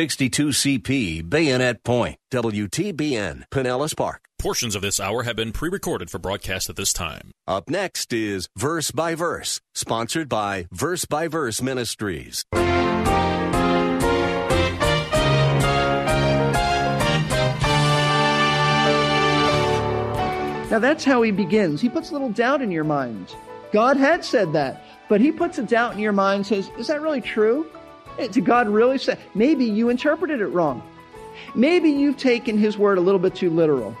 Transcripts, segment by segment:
62CP, Bayonet Point, WTBN, Pinellas Park. Portions of this hour have been pre recorded for broadcast at this time. Up next is Verse by Verse, sponsored by Verse by Verse Ministries. Now that's how he begins. He puts a little doubt in your mind. God had said that, but he puts a doubt in your mind and says, Is that really true? Did God really say? Maybe you interpreted it wrong. Maybe you've taken his word a little bit too literal.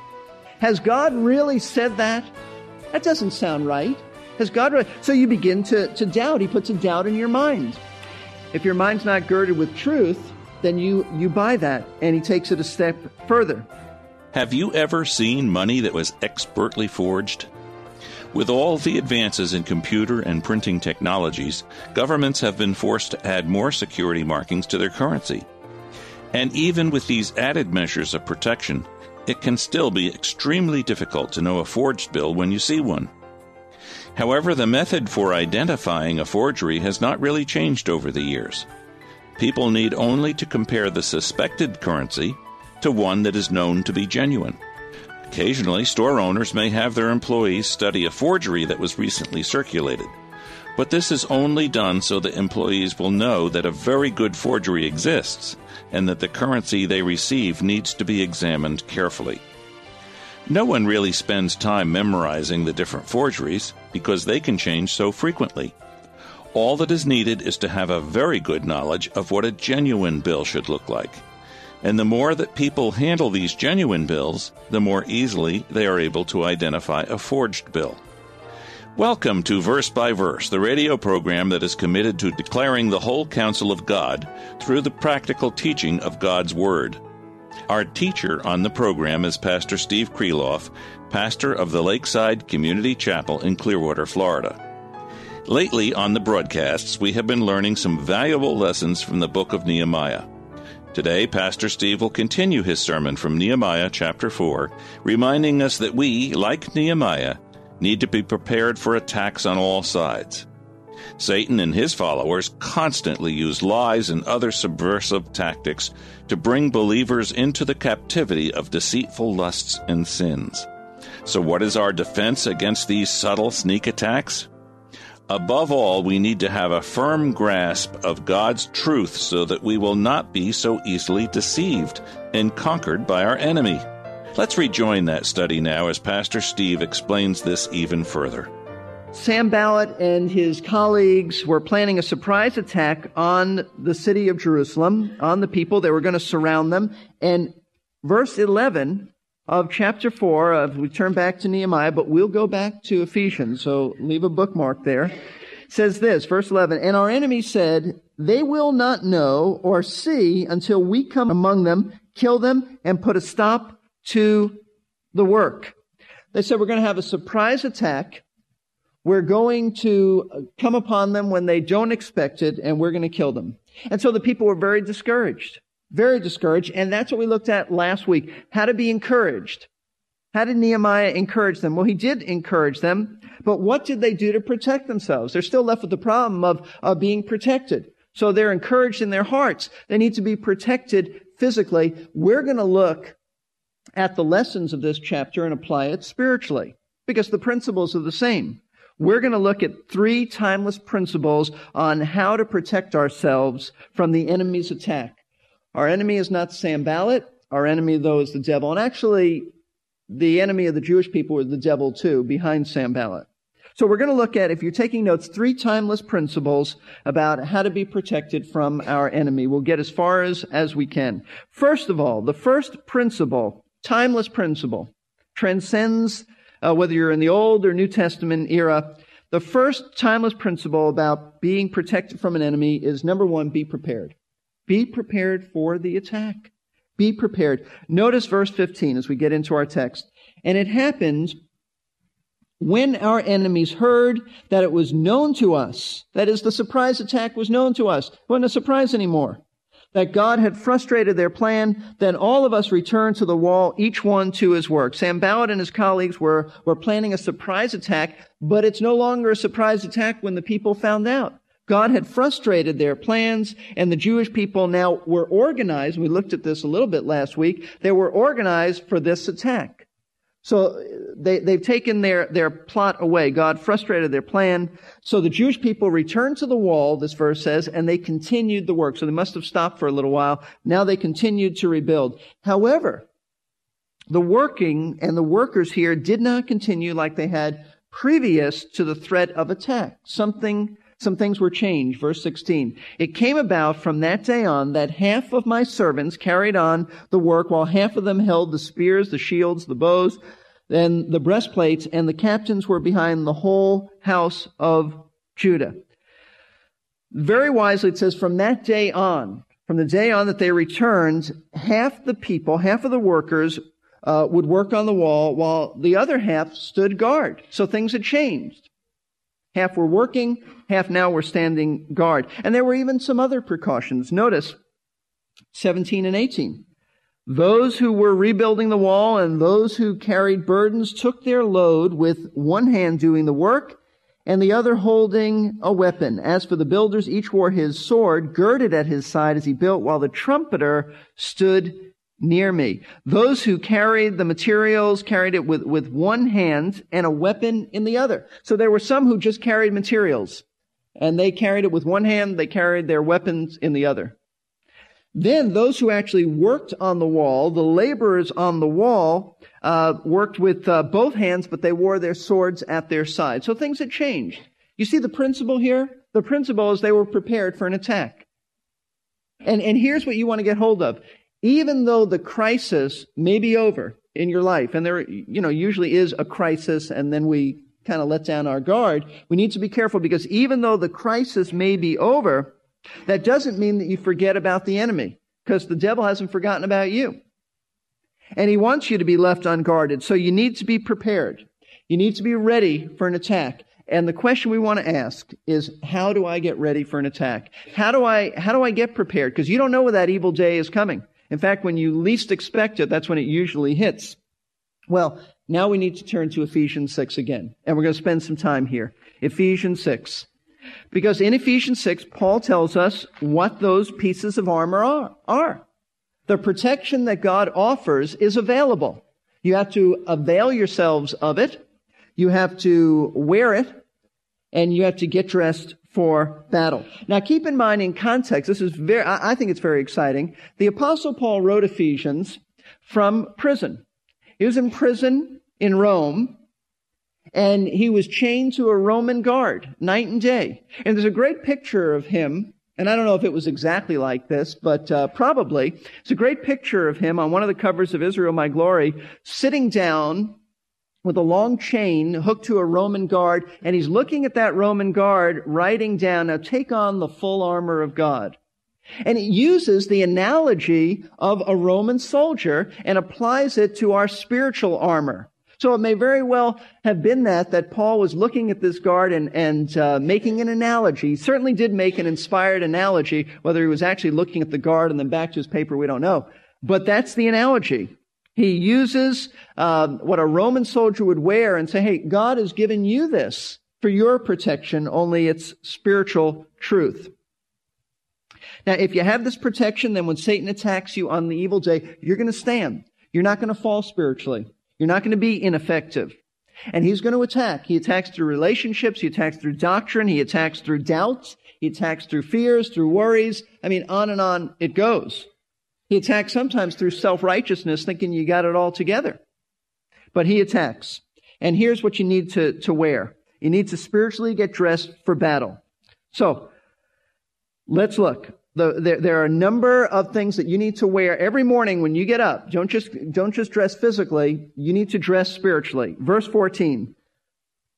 Has God really said that? That doesn't sound right. Has God really? So you begin to, to doubt. He puts a doubt in your mind. If your mind's not girded with truth, then you, you buy that, and he takes it a step further. Have you ever seen money that was expertly forged? With all the advances in computer and printing technologies, governments have been forced to add more security markings to their currency. And even with these added measures of protection, it can still be extremely difficult to know a forged bill when you see one. However, the method for identifying a forgery has not really changed over the years. People need only to compare the suspected currency to one that is known to be genuine. Occasionally, store owners may have their employees study a forgery that was recently circulated. But this is only done so that employees will know that a very good forgery exists and that the currency they receive needs to be examined carefully. No one really spends time memorizing the different forgeries because they can change so frequently. All that is needed is to have a very good knowledge of what a genuine bill should look like. And the more that people handle these genuine bills, the more easily they are able to identify a forged bill. Welcome to Verse by Verse, the radio program that is committed to declaring the whole counsel of God through the practical teaching of God's Word. Our teacher on the program is Pastor Steve Kreloff, pastor of the Lakeside Community Chapel in Clearwater, Florida. Lately on the broadcasts, we have been learning some valuable lessons from the book of Nehemiah. Today, Pastor Steve will continue his sermon from Nehemiah chapter 4, reminding us that we, like Nehemiah, need to be prepared for attacks on all sides. Satan and his followers constantly use lies and other subversive tactics to bring believers into the captivity of deceitful lusts and sins. So, what is our defense against these subtle sneak attacks? Above all, we need to have a firm grasp of God's truth so that we will not be so easily deceived and conquered by our enemy. Let's rejoin that study now as Pastor Steve explains this even further. Sanballat and his colleagues were planning a surprise attack on the city of Jerusalem, on the people. They were going to surround them. And verse 11 of chapter 4, of, we turn back to Nehemiah, but we'll go back to Ephesians, so leave a bookmark there. says this, verse 11, And our enemy said, They will not know or see until we come among them, kill them, and put a stop to the work. They said, We're going to have a surprise attack. We're going to come upon them when they don't expect it, and we're going to kill them. And so the people were very discouraged. Very discouraged. And that's what we looked at last week. How to be encouraged. How did Nehemiah encourage them? Well, he did encourage them, but what did they do to protect themselves? They're still left with the problem of, of being protected. So they're encouraged in their hearts. They need to be protected physically. We're going to look at the lessons of this chapter and apply it spiritually because the principles are the same. We're going to look at three timeless principles on how to protect ourselves from the enemy's attack. Our enemy is not Sanballat. Our enemy, though, is the devil. And actually, the enemy of the Jewish people was the devil, too, behind Sanballat. So we're going to look at, if you're taking notes, three timeless principles about how to be protected from our enemy. We'll get as far as, as we can. First of all, the first principle, timeless principle, transcends uh, whether you're in the Old or New Testament era. The first timeless principle about being protected from an enemy is number one, be prepared. Be prepared for the attack. Be prepared. Notice verse 15 as we get into our text. And it happened when our enemies heard that it was known to us, that is, the surprise attack was known to us. It wasn't a surprise anymore. That God had frustrated their plan, then all of us returned to the wall, each one to his work. Sanballat and his colleagues were, were planning a surprise attack, but it's no longer a surprise attack when the people found out. God had frustrated their plans and the Jewish people now were organized. We looked at this a little bit last week. They were organized for this attack. So uh, they, they've taken their, their plot away. God frustrated their plan. So the Jewish people returned to the wall, this verse says, and they continued the work. So they must have stopped for a little while. Now they continued to rebuild. However, the working and the workers here did not continue like they had previous to the threat of attack. Something, some things were changed. Verse 16. It came about from that day on that half of my servants carried on the work while half of them held the spears, the shields, the bows, then the breastplates, and the captains were behind the whole house of Judah. Very wisely, it says, from that day on, from the day on that they returned, half the people, half of the workers uh, would work on the wall while the other half stood guard. So things had changed. Half were working, half now were standing guard. And there were even some other precautions. Notice 17 and 18. Those who were rebuilding the wall and those who carried burdens took their load with one hand doing the work and the other holding a weapon. As for the builders, each wore his sword girded at his side as he built while the trumpeter stood near me. Those who carried the materials carried it with, with one hand and a weapon in the other. So there were some who just carried materials and they carried it with one hand, they carried their weapons in the other. Then those who actually worked on the wall, the laborers on the wall, uh, worked with uh, both hands, but they wore their swords at their side. So things had changed. You see the principle here? The principle is they were prepared for an attack. And, and here's what you want to get hold of even though the crisis may be over in your life, and there, you know, usually is a crisis, and then we kind of let down our guard, we need to be careful because even though the crisis may be over, that doesn't mean that you forget about the enemy, because the devil hasn't forgotten about you. And he wants you to be left unguarded. So you need to be prepared. You need to be ready for an attack. And the question we want to ask is, how do I get ready for an attack? How do I, how do I get prepared? Because you don't know when that evil day is coming. In fact, when you least expect it, that's when it usually hits. Well, now we need to turn to Ephesians 6 again. And we're going to spend some time here. Ephesians 6. Because in Ephesians 6, Paul tells us what those pieces of armor are. are. The protection that God offers is available. You have to avail yourselves of it. You have to wear it. And you have to get dressed for battle. Now keep in mind in context, this is very, I think it's very exciting. The apostle Paul wrote Ephesians from prison. He was in prison in Rome and he was chained to a Roman guard night and day. And there's a great picture of him and I don't know if it was exactly like this, but uh, probably. It's a great picture of him on one of the covers of Israel My Glory, sitting down with a long chain hooked to a Roman guard, and he's looking at that Roman guard, writing down, now take on the full armor of God. And it uses the analogy of a Roman soldier and applies it to our spiritual armor. So it may very well have been that, that Paul was looking at this guard and, and uh, making an analogy. He certainly did make an inspired analogy. Whether he was actually looking at the guard and then back to his paper, we don't know. But that's the analogy. He uses uh, what a Roman soldier would wear and say, hey, God has given you this for your protection, only it's spiritual truth. Now, if you have this protection, then when Satan attacks you on the evil day, you're going to stand. You're not going to fall spiritually. You're not going to be ineffective. And he's going to attack. He attacks through relationships. He attacks through doctrine. He attacks through doubts. He attacks through fears, through worries. I mean, on and on it goes. He attacks sometimes through self-righteousness, thinking you got it all together. But he attacks. And here's what you need to, to wear. You need to spiritually get dressed for battle. So, let's look. The, there, there, are a number of things that you need to wear every morning when you get up. Don't just, don't just dress physically. You need to dress spiritually. Verse 14.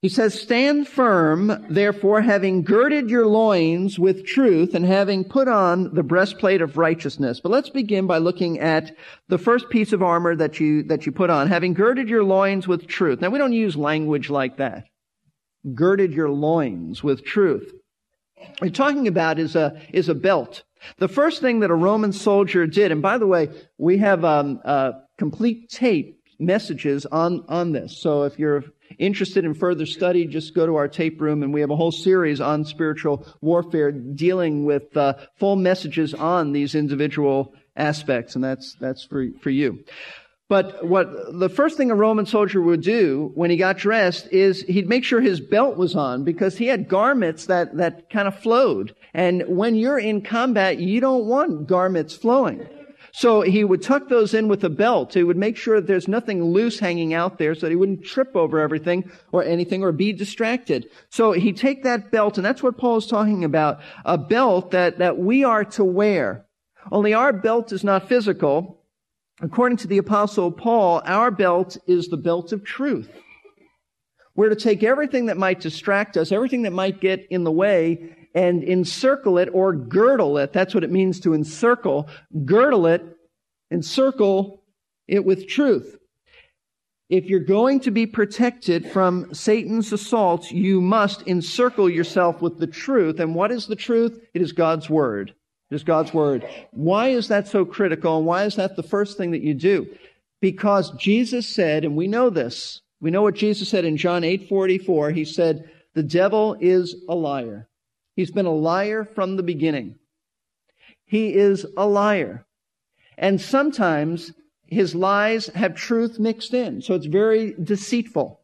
He says, stand firm, therefore, having girded your loins with truth and having put on the breastplate of righteousness. But let's begin by looking at the first piece of armor that you, that you put on, having girded your loins with truth. Now, we don't use language like that. Girded your loins with truth. You're talking about is a, is a belt. The first thing that a Roman soldier did, and by the way, we have um, a complete tape messages on, on this. So if you're interested in further study, just go to our tape room and we have a whole series on spiritual warfare dealing with uh, full messages on these individual aspects, and that's, that's for, for you. But what the first thing a Roman soldier would do when he got dressed is he'd make sure his belt was on because he had garments that, that kind of flowed. And when you're in combat, you don't want garments flowing. So he would tuck those in with a belt. He would make sure that there's nothing loose hanging out there so that he wouldn't trip over everything or anything or be distracted. So he'd take that belt, and that's what Paul is talking about, a belt that, that we are to wear. Only our belt is not physical. According to the apostle Paul, our belt is the belt of truth. We're to take everything that might distract us, everything that might get in the way, and encircle it or girdle it. That's what it means to encircle. Girdle it, encircle it with truth. If you're going to be protected from Satan's assaults, you must encircle yourself with the truth. And what is the truth? It is God's Word. Is God's Word. Why is that so critical? And why is that the first thing that you do? Because Jesus said, and we know this, we know what Jesus said in John 8 44. He said, The devil is a liar. He's been a liar from the beginning. He is a liar. And sometimes his lies have truth mixed in. So it's very deceitful.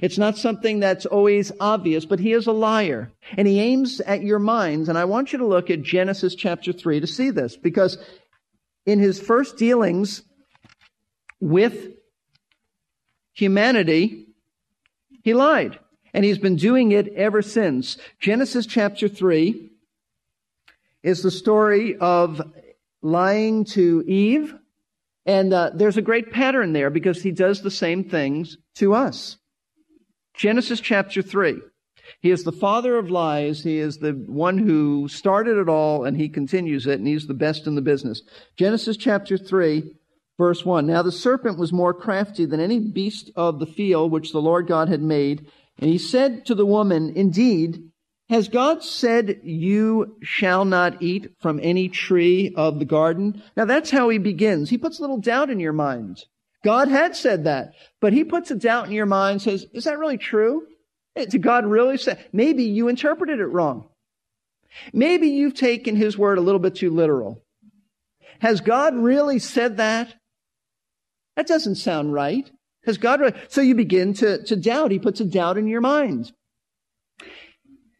It's not something that's always obvious, but he is a liar. And he aims at your minds. And I want you to look at Genesis chapter 3 to see this, because in his first dealings with humanity, he lied. And he's been doing it ever since. Genesis chapter 3 is the story of lying to Eve. And uh, there's a great pattern there because he does the same things to us. Genesis chapter 3. He is the father of lies. He is the one who started it all and he continues it and he's the best in the business. Genesis chapter 3 verse 1. Now the serpent was more crafty than any beast of the field which the Lord God had made. And he said to the woman, Indeed, has God said you shall not eat from any tree of the garden? Now that's how he begins. He puts a little doubt in your mind. God had said that, but he puts a doubt in your mind says, is that really true? Eh, did God really say? Maybe you interpreted it wrong. Maybe you've taken his word a little bit too literal. Has God really said that? That doesn't sound right. Has God really? So you begin to, to doubt. He puts a doubt in your mind.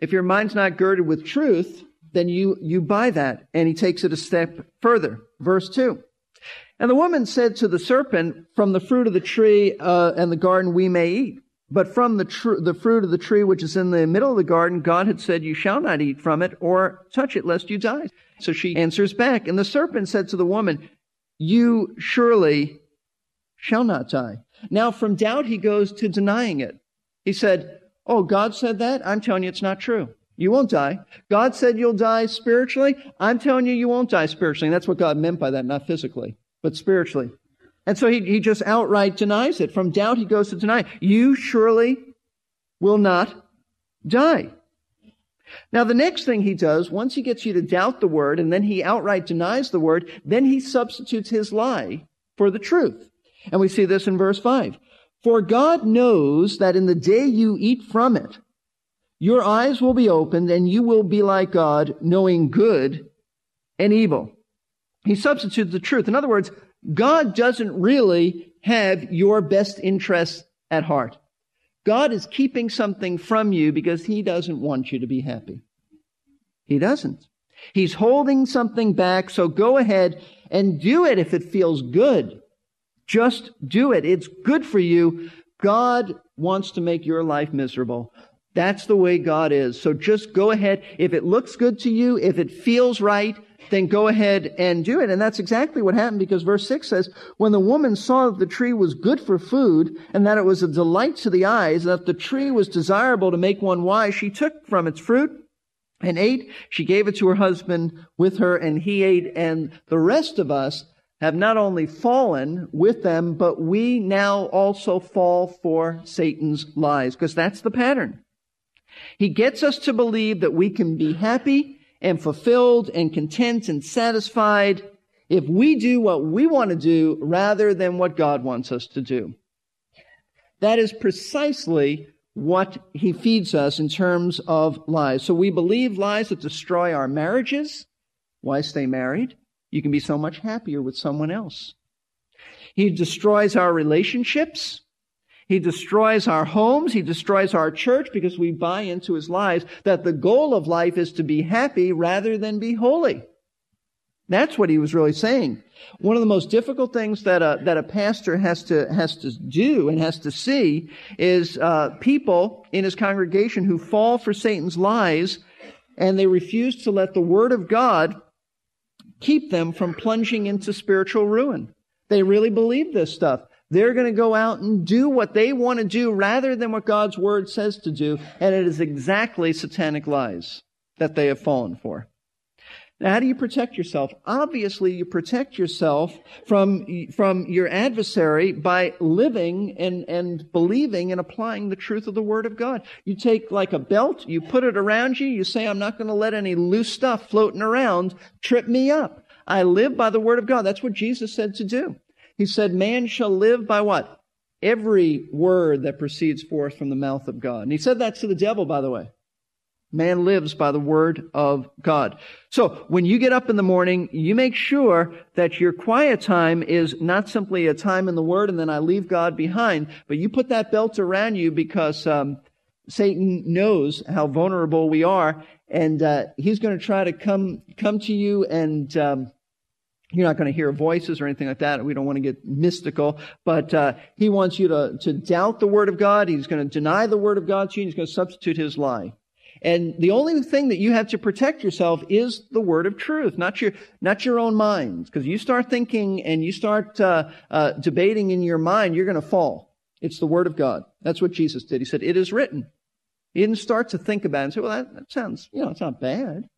If your mind's not girded with truth, then you, you buy that. And he takes it a step further. Verse 2. And the woman said to the serpent, From the fruit of the tree uh, and the garden we may eat. But from the, tr- the fruit of the tree which is in the middle of the garden, God had said, You shall not eat from it or touch it, lest you die. So she answers back. And the serpent said to the woman, You surely shall not die. Now, from doubt, he goes to denying it. He said, Oh, God said that? I'm telling you it's not true. You won't die. God said you'll die spiritually. I'm telling you you won't die spiritually. And that's what God meant by that, not physically but spiritually. And so he, he just outright denies it. From doubt, he goes to deny. You surely will not die. Now, the next thing he does, once he gets you to doubt the word and then he outright denies the word, then he substitutes his lie for the truth. And we see this in verse 5. For God knows that in the day you eat from it, your eyes will be opened and you will be like God, knowing good and evil. He substitutes the truth. In other words, God doesn't really have your best interests at heart. God is keeping something from you because he doesn't want you to be happy. He doesn't. He's holding something back, so go ahead and do it if it feels good. Just do it. It's good for you. God wants to make your life miserable. That's the way God is. So just go ahead. If it looks good to you, if it feels right, then go ahead and do it. And that's exactly what happened because verse 6 says, When the woman saw that the tree was good for food and that it was a delight to the eyes, and that the tree was desirable to make one wise, she took from its fruit and ate. She gave it to her husband with her and he ate. And the rest of us have not only fallen with them, but we now also fall for Satan's lies because that's the pattern. He gets us to believe that we can be happy and fulfilled and content and satisfied if we do what we want to do rather than what God wants us to do. That is precisely what he feeds us in terms of lies. So we believe lies that destroy our marriages. Why stay married? You can be so much happier with someone else. He destroys our relationships. He destroys our homes. He destroys our church because we buy into his lies that the goal of life is to be happy rather than be holy. That's what he was really saying. One of the most difficult things that a, that a pastor has to, has to do and has to see is uh, people in his congregation who fall for Satan's lies and they refuse to let the Word of God keep them from plunging into spiritual ruin. They really believe this stuff. They're going to go out and do what they want to do rather than what God's Word says to do, and it is exactly satanic lies that they have fallen for. Now, how do you protect yourself? Obviously, you protect yourself from, from your adversary by living and, and believing and applying the truth of the Word of God. You take like a belt, you put it around you, you say, I'm not going to let any loose stuff floating around trip me up. I live by the Word of God. That's what Jesus said to do. He said, man shall live by what? Every word that proceeds forth from the mouth of God. And he said that to the devil, by the way. Man lives by the word of God. So when you get up in the morning, you make sure that your quiet time is not simply a time in the word and then I leave God behind, but you put that belt around you because um, Satan knows how vulnerable we are, and uh, he's going to try to come come to you and. Um, you're not going to hear voices or anything like that. We don't want to get mystical, but uh, he wants you to, to doubt the word of God. He's going to deny the word of God to you. He's going to substitute his lie. And the only thing that you have to protect yourself is the word of truth, not your, not your own mind. Because you start thinking and you start uh, uh, debating in your mind, you're going to fall. It's the word of God. That's what Jesus did. He said, "It is written." He didn't start to think about it and say, "Well, that, that sounds, you know, it's not bad."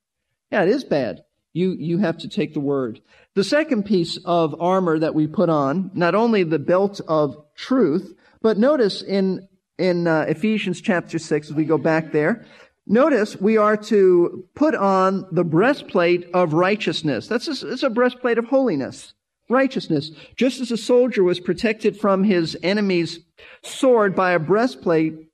Yeah, it is bad. You you have to take the word. The second piece of armor that we put on, not only the belt of truth, but notice in in uh, Ephesians chapter six, as we go back there, Notice we are to put on the breastplate of righteousness. That's a, that's a breastplate of holiness, righteousness. Just as a soldier was protected from his enemy's sword by a breastplate,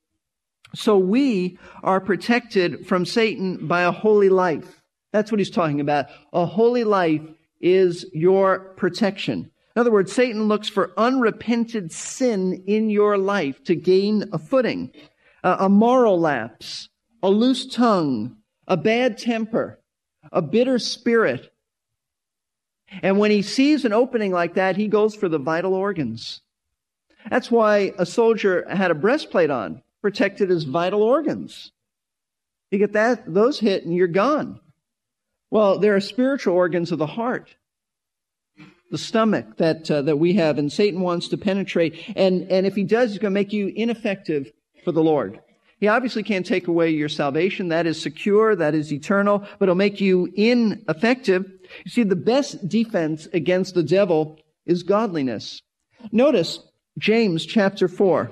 so we are protected from Satan by a holy life. That's what he's talking about. A holy life is your protection. In other words, Satan looks for unrepented sin in your life to gain a footing, a moral lapse, a loose tongue, a bad temper, a bitter spirit. And when he sees an opening like that, he goes for the vital organs. That's why a soldier had a breastplate on, protected his vital organs. You get that, those hit and you're gone. Well, there are spiritual organs of the heart, the stomach that, uh, that we have, and Satan wants to penetrate. And, and if he does, he's going to make you ineffective for the Lord. He obviously can't take away your salvation. That is secure. That is eternal, but it'll make you ineffective. You see, the best defense against the devil is godliness. Notice James chapter 4.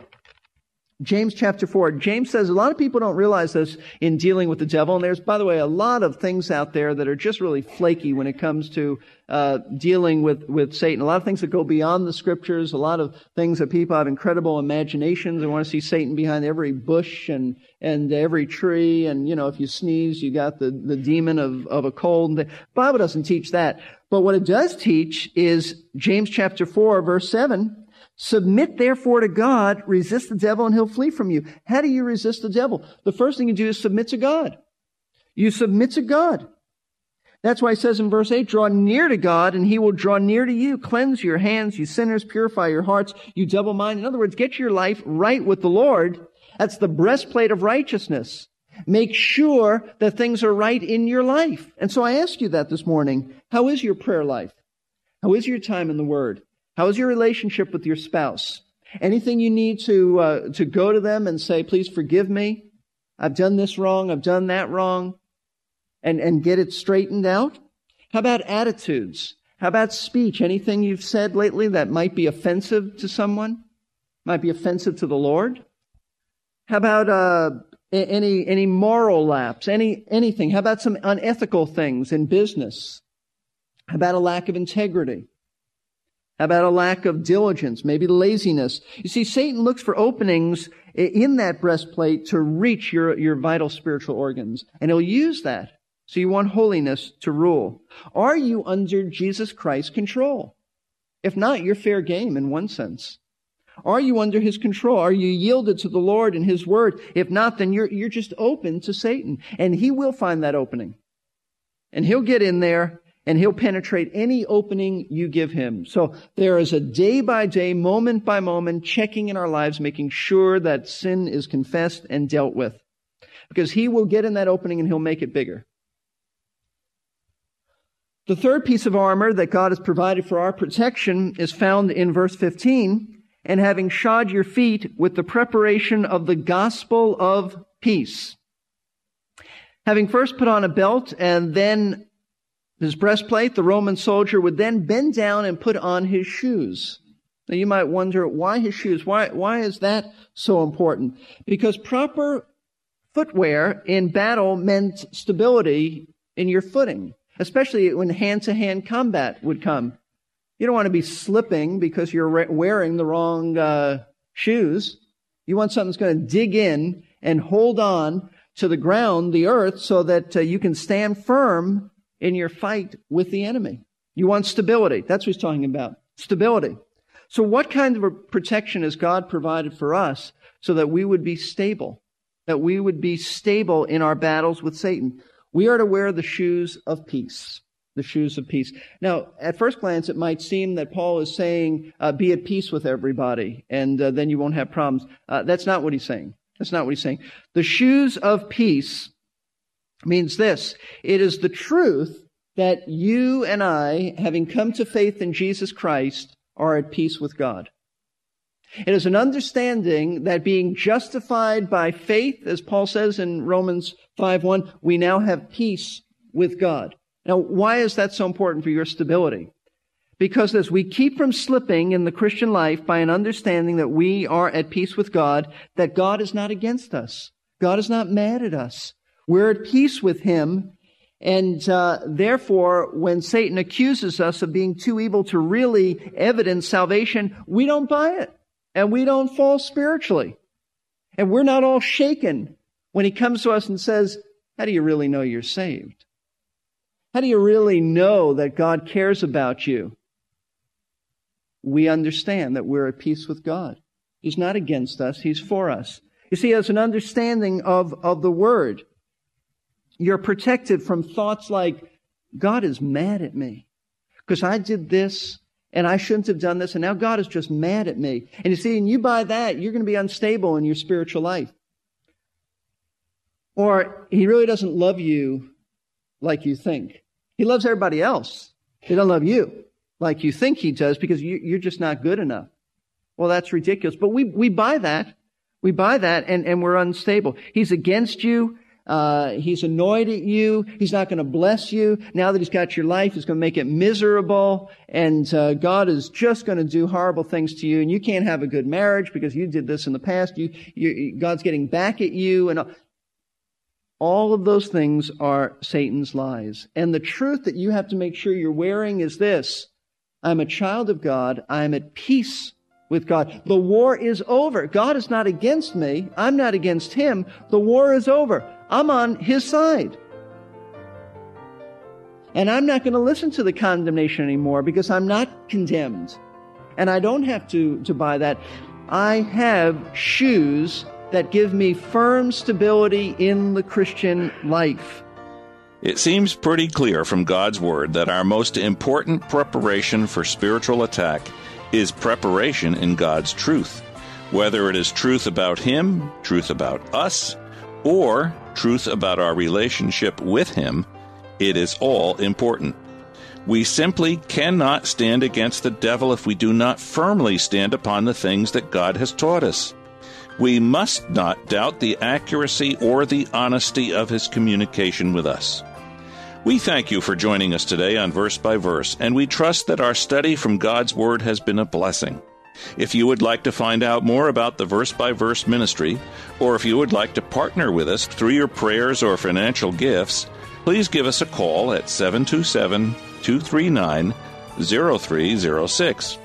James chapter 4. James says a lot of people don't realize this in dealing with the devil. And there's, by the way, a lot of things out there that are just really flaky when it comes to uh, dealing with, with Satan. A lot of things that go beyond the scriptures. A lot of things that people have incredible imaginations and want to see Satan behind every bush and, and every tree. And, you know, if you sneeze, you got the, the demon of, of a cold. The Bible doesn't teach that. But what it does teach is James chapter 4, verse 7 Submit therefore to God, resist the devil and he'll flee from you. How do you resist the devil? The first thing you do is submit to God. You submit to God. That's why it says in verse 8, draw near to God and he will draw near to you. Cleanse your hands, you sinners, purify your hearts, you double mind. In other words, get your life right with the Lord. That's the breastplate of righteousness. Make sure that things are right in your life. And so I ask you that this morning. How is your prayer life? How is your time in the Word? How is your relationship with your spouse? Anything you need to, uh, to go to them and say, please forgive me. I've done this wrong. I've done that wrong. And, and get it straightened out? How about attitudes? How about speech? Anything you've said lately that might be offensive to someone? Might be offensive to the Lord? How about, uh, any, any moral lapse? Any, anything? How about some unethical things in business? How about a lack of integrity? About a lack of diligence? Maybe laziness. You see, Satan looks for openings in that breastplate to reach your, your vital spiritual organs. And he'll use that. So you want holiness to rule. Are you under Jesus Christ's control? If not, you're fair game in one sense. Are you under his control? Are you yielded to the Lord and his word? If not, then you're, you're just open to Satan. And he will find that opening. And he'll get in there and he'll penetrate any opening you give him. So there is a day by day, moment by moment checking in our lives, making sure that sin is confessed and dealt with. Because he will get in that opening and he'll make it bigger. The third piece of armor that God has provided for our protection is found in verse 15 and having shod your feet with the preparation of the gospel of peace. Having first put on a belt and then his breastplate, the Roman soldier would then bend down and put on his shoes. Now you might wonder why his shoes? Why, why is that so important? Because proper footwear in battle meant stability in your footing, especially when hand to hand combat would come. You don't want to be slipping because you're wearing the wrong uh, shoes. You want something that's going to dig in and hold on to the ground, the earth, so that uh, you can stand firm in your fight with the enemy. You want stability. That's what he's talking about. Stability. So what kind of protection has God provided for us so that we would be stable? That we would be stable in our battles with Satan? We are to wear the shoes of peace the shoes of peace. Now, at first glance, it might seem that Paul is saying, uh, be at peace with everybody, and uh, then you won't have problems. Uh, that's not what he's saying. That's not what he's saying. The shoes of peace means this. It is the truth that you and I, having come to faith in Jesus Christ, are at peace with God. It is an understanding that being justified by faith, as Paul says in Romans 5:1, we now have peace with God. Now, why is that so important for your stability? Because as we keep from slipping in the Christian life by an understanding that we are at peace with God, that God is not against us. God is not mad at us. We're at peace with Him. And uh, therefore, when Satan accuses us of being too evil to really evidence salvation, we don't buy it. And we don't fall spiritually. And we're not all shaken when he comes to us and says, How do you really know you're saved? How do you really know that God cares about you? We understand that we're at peace with God. He's not against us, He's for us. You see, as an understanding of, of the Word, you're protected from thoughts like, God is mad at me because I did this and I shouldn't have done this, and now God is just mad at me. And you see, and you buy that, you're going to be unstable in your spiritual life. Or He really doesn't love you like you think. He loves everybody else. He doesn't love you like you think he does because you, are just not good enough. Well, that's ridiculous. But we, we buy that. We buy that and, and we're unstable. He's against you. Uh, he's annoyed at you. He's not going to bless you. Now that he's got your life, he's going to make it miserable. And uh, God is just going to do horrible things to you. And you can't have a good marriage because you did this in the past. You, you God's getting back at you. And all of those things are Satan's lies. And the truth that you have to make sure you're wearing is this I'm a child of God. I'm at peace with God. The war is over. God is not against me. I'm not against him. The war is over. I'm on his side. And I'm not going to listen to the condemnation anymore because I'm not condemned. And I don't have to, to buy that. I have shoes that give me firm stability in the Christian life. It seems pretty clear from God's Word that our most important preparation for spiritual attack is preparation in God's truth. Whether it is truth about Him, truth about us, or truth about our relationship with Him, it is all important. We simply cannot stand against the devil if we do not firmly stand upon the things that God has taught us. We must not doubt the accuracy or the honesty of his communication with us. We thank you for joining us today on Verse by Verse, and we trust that our study from God's Word has been a blessing. If you would like to find out more about the Verse by Verse ministry, or if you would like to partner with us through your prayers or financial gifts, please give us a call at 727 239 0306.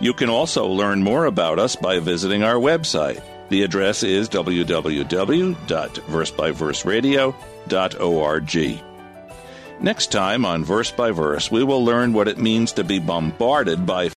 You can also learn more about us by visiting our website. The address is www.versebyverseradio.org. Next time on Verse by Verse, we will learn what it means to be bombarded by